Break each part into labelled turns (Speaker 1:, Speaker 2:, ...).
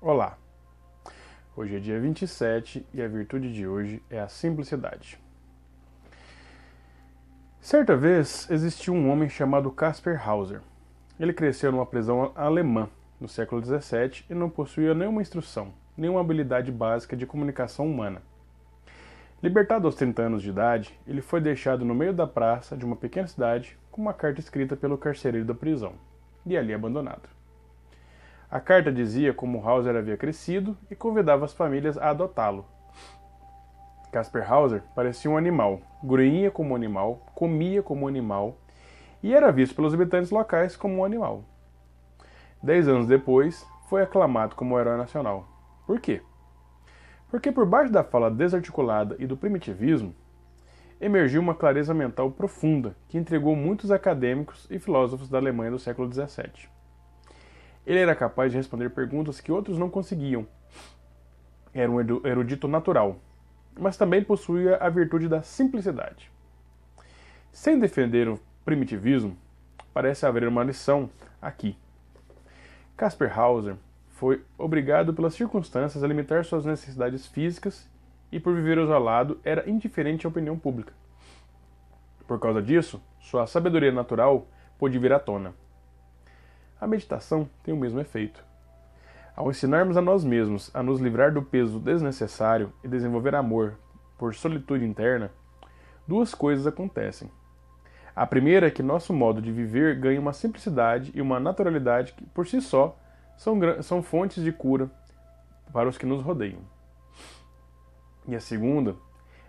Speaker 1: Olá! Hoje é dia 27 e a virtude de hoje é a simplicidade. Certa vez existiu um homem chamado Caspar Hauser. Ele cresceu numa prisão alemã no século XVII e não possuía nenhuma instrução, nenhuma habilidade básica de comunicação humana. Libertado aos 30 anos de idade, ele foi deixado no meio da praça de uma pequena cidade com uma carta escrita pelo carcereiro da prisão e ali abandonado. A carta dizia como Hauser havia crescido e convidava as famílias a adotá-lo. Casper Hauser parecia um animal, grunhia como animal, comia como animal e era visto pelos habitantes locais como um animal. Dez anos depois, foi aclamado como herói nacional. Por quê? Porque por baixo da fala desarticulada e do primitivismo, emergiu uma clareza mental profunda que entregou muitos acadêmicos e filósofos da Alemanha do século XVII. Ele era capaz de responder perguntas que outros não conseguiam. Era um erudito natural, mas também possuía a virtude da simplicidade. Sem defender o primitivismo, parece haver uma lição aqui. Caspar Hauser foi obrigado pelas circunstâncias a limitar suas necessidades físicas e, por viver isolado, era indiferente à opinião pública. Por causa disso, sua sabedoria natural pôde vir à tona a meditação tem o mesmo efeito. Ao ensinarmos a nós mesmos a nos livrar do peso desnecessário e desenvolver amor por solitude interna, duas coisas acontecem. A primeira é que nosso modo de viver ganha uma simplicidade e uma naturalidade que, por si só, são, são fontes de cura para os que nos rodeiam. E a segunda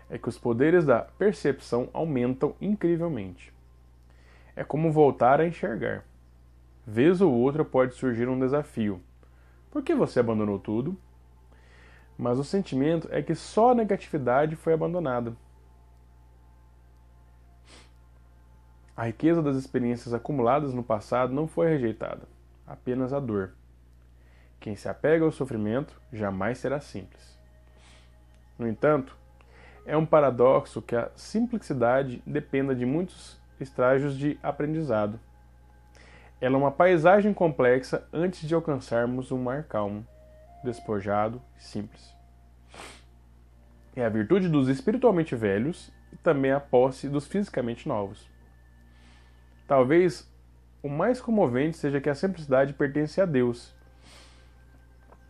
Speaker 1: é que os poderes da percepção aumentam incrivelmente. É como voltar a enxergar. Vez ou outra pode surgir um desafio. Por que você abandonou tudo? Mas o sentimento é que só a negatividade foi abandonada. A riqueza das experiências acumuladas no passado não foi rejeitada, apenas a dor. Quem se apega ao sofrimento jamais será simples. No entanto, é um paradoxo que a simplicidade dependa de muitos estágios de aprendizado. Ela é uma paisagem complexa antes de alcançarmos um mar calmo, despojado e simples. É a virtude dos espiritualmente velhos e também a posse dos fisicamente novos. Talvez o mais comovente seja que a simplicidade pertence a Deus,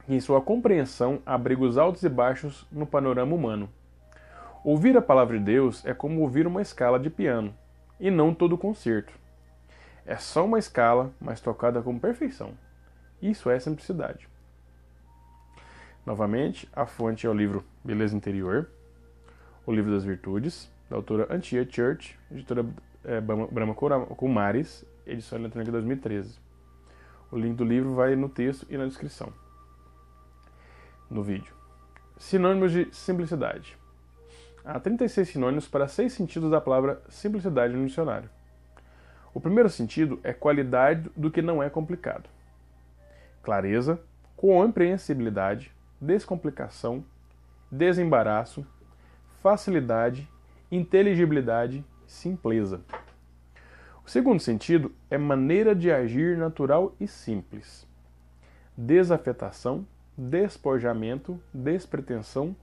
Speaker 1: e em sua compreensão abriga os altos e baixos no panorama humano. Ouvir a palavra de Deus é como ouvir uma escala de piano, e não todo o concerto. É só uma escala, mas tocada com perfeição. Isso é simplicidade. Novamente, a fonte é o livro Beleza Interior, o livro das virtudes, da autora Antia Church, editora é, Brahma Kumaris, edição eletrônica 2013. O link do livro vai no texto e na descrição. No vídeo. Sinônimos de simplicidade. Há 36 sinônimos para seis sentidos da palavra simplicidade no dicionário. O primeiro sentido é qualidade do que não é complicado. Clareza, compreensibilidade, descomplicação, desembaraço, facilidade, inteligibilidade, simpleza. O segundo sentido é maneira de agir natural e simples. Desafetação, despojamento, despretensão,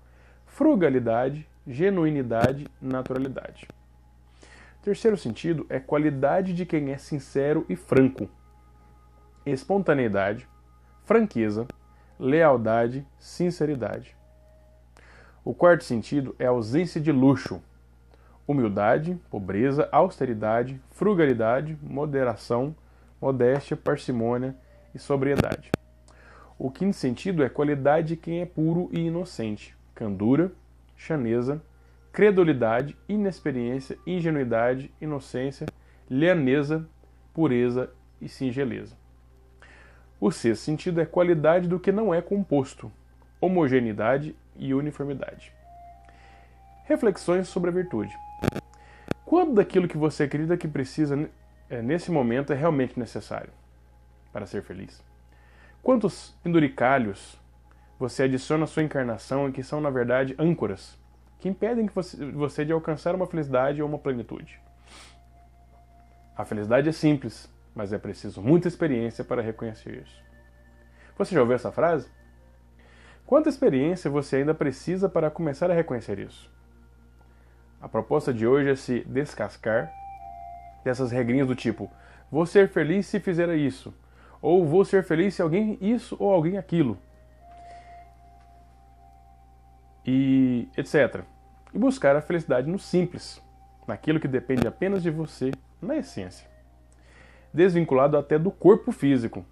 Speaker 1: frugalidade, genuinidade, naturalidade. Terceiro sentido é qualidade de quem é sincero e franco. Espontaneidade, franqueza, lealdade, sinceridade. O quarto sentido é ausência de luxo. Humildade, pobreza, austeridade, frugalidade, moderação, modéstia, parcimônia e sobriedade. O quinto sentido é qualidade de quem é puro e inocente. Candura, chaneza, credulidade, inexperiência, ingenuidade, inocência, lianeza, pureza e singeleza. O sexto sentido é qualidade do que não é composto, homogeneidade e uniformidade. Reflexões sobre a virtude. Quanto daquilo que você acredita que precisa é, nesse momento é realmente necessário para ser feliz? Quantos penduricalhos você adiciona à sua encarnação e que são, na verdade, âncoras que impedem que você, você de alcançar uma felicidade ou uma plenitude. A felicidade é simples, mas é preciso muita experiência para reconhecer isso. Você já ouviu essa frase? Quanta experiência você ainda precisa para começar a reconhecer isso? A proposta de hoje é se descascar dessas regrinhas do tipo: vou ser feliz se fizer isso, ou vou ser feliz se alguém isso ou alguém aquilo. E etc. E buscar a felicidade no simples, naquilo que depende apenas de você, na essência. Desvinculado até do corpo físico,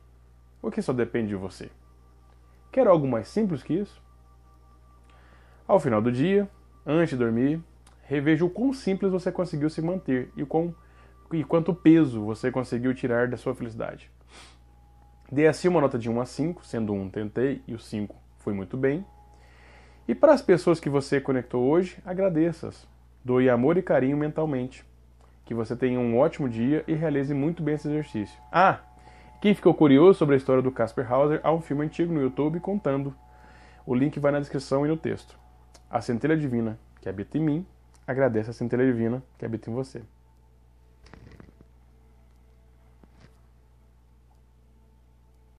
Speaker 1: o que só depende de você. Quer algo mais simples que isso? Ao final do dia, antes de dormir, reveja o quão simples você conseguiu se manter e, quão, e quanto peso você conseguiu tirar da sua felicidade. Dê assim uma nota de 1 a 5, sendo 1 tentei e o 5 foi muito bem. E para as pessoas que você conectou hoje, agradeça-as. Doe amor e carinho mentalmente. Que você tenha um ótimo dia e realize muito bem esse exercício. Ah, quem ficou curioso sobre a história do Casper Hauser, há um filme antigo no YouTube contando. O link vai na descrição e no texto. A centelha divina que habita em mim agradece a centelha divina que habita em você.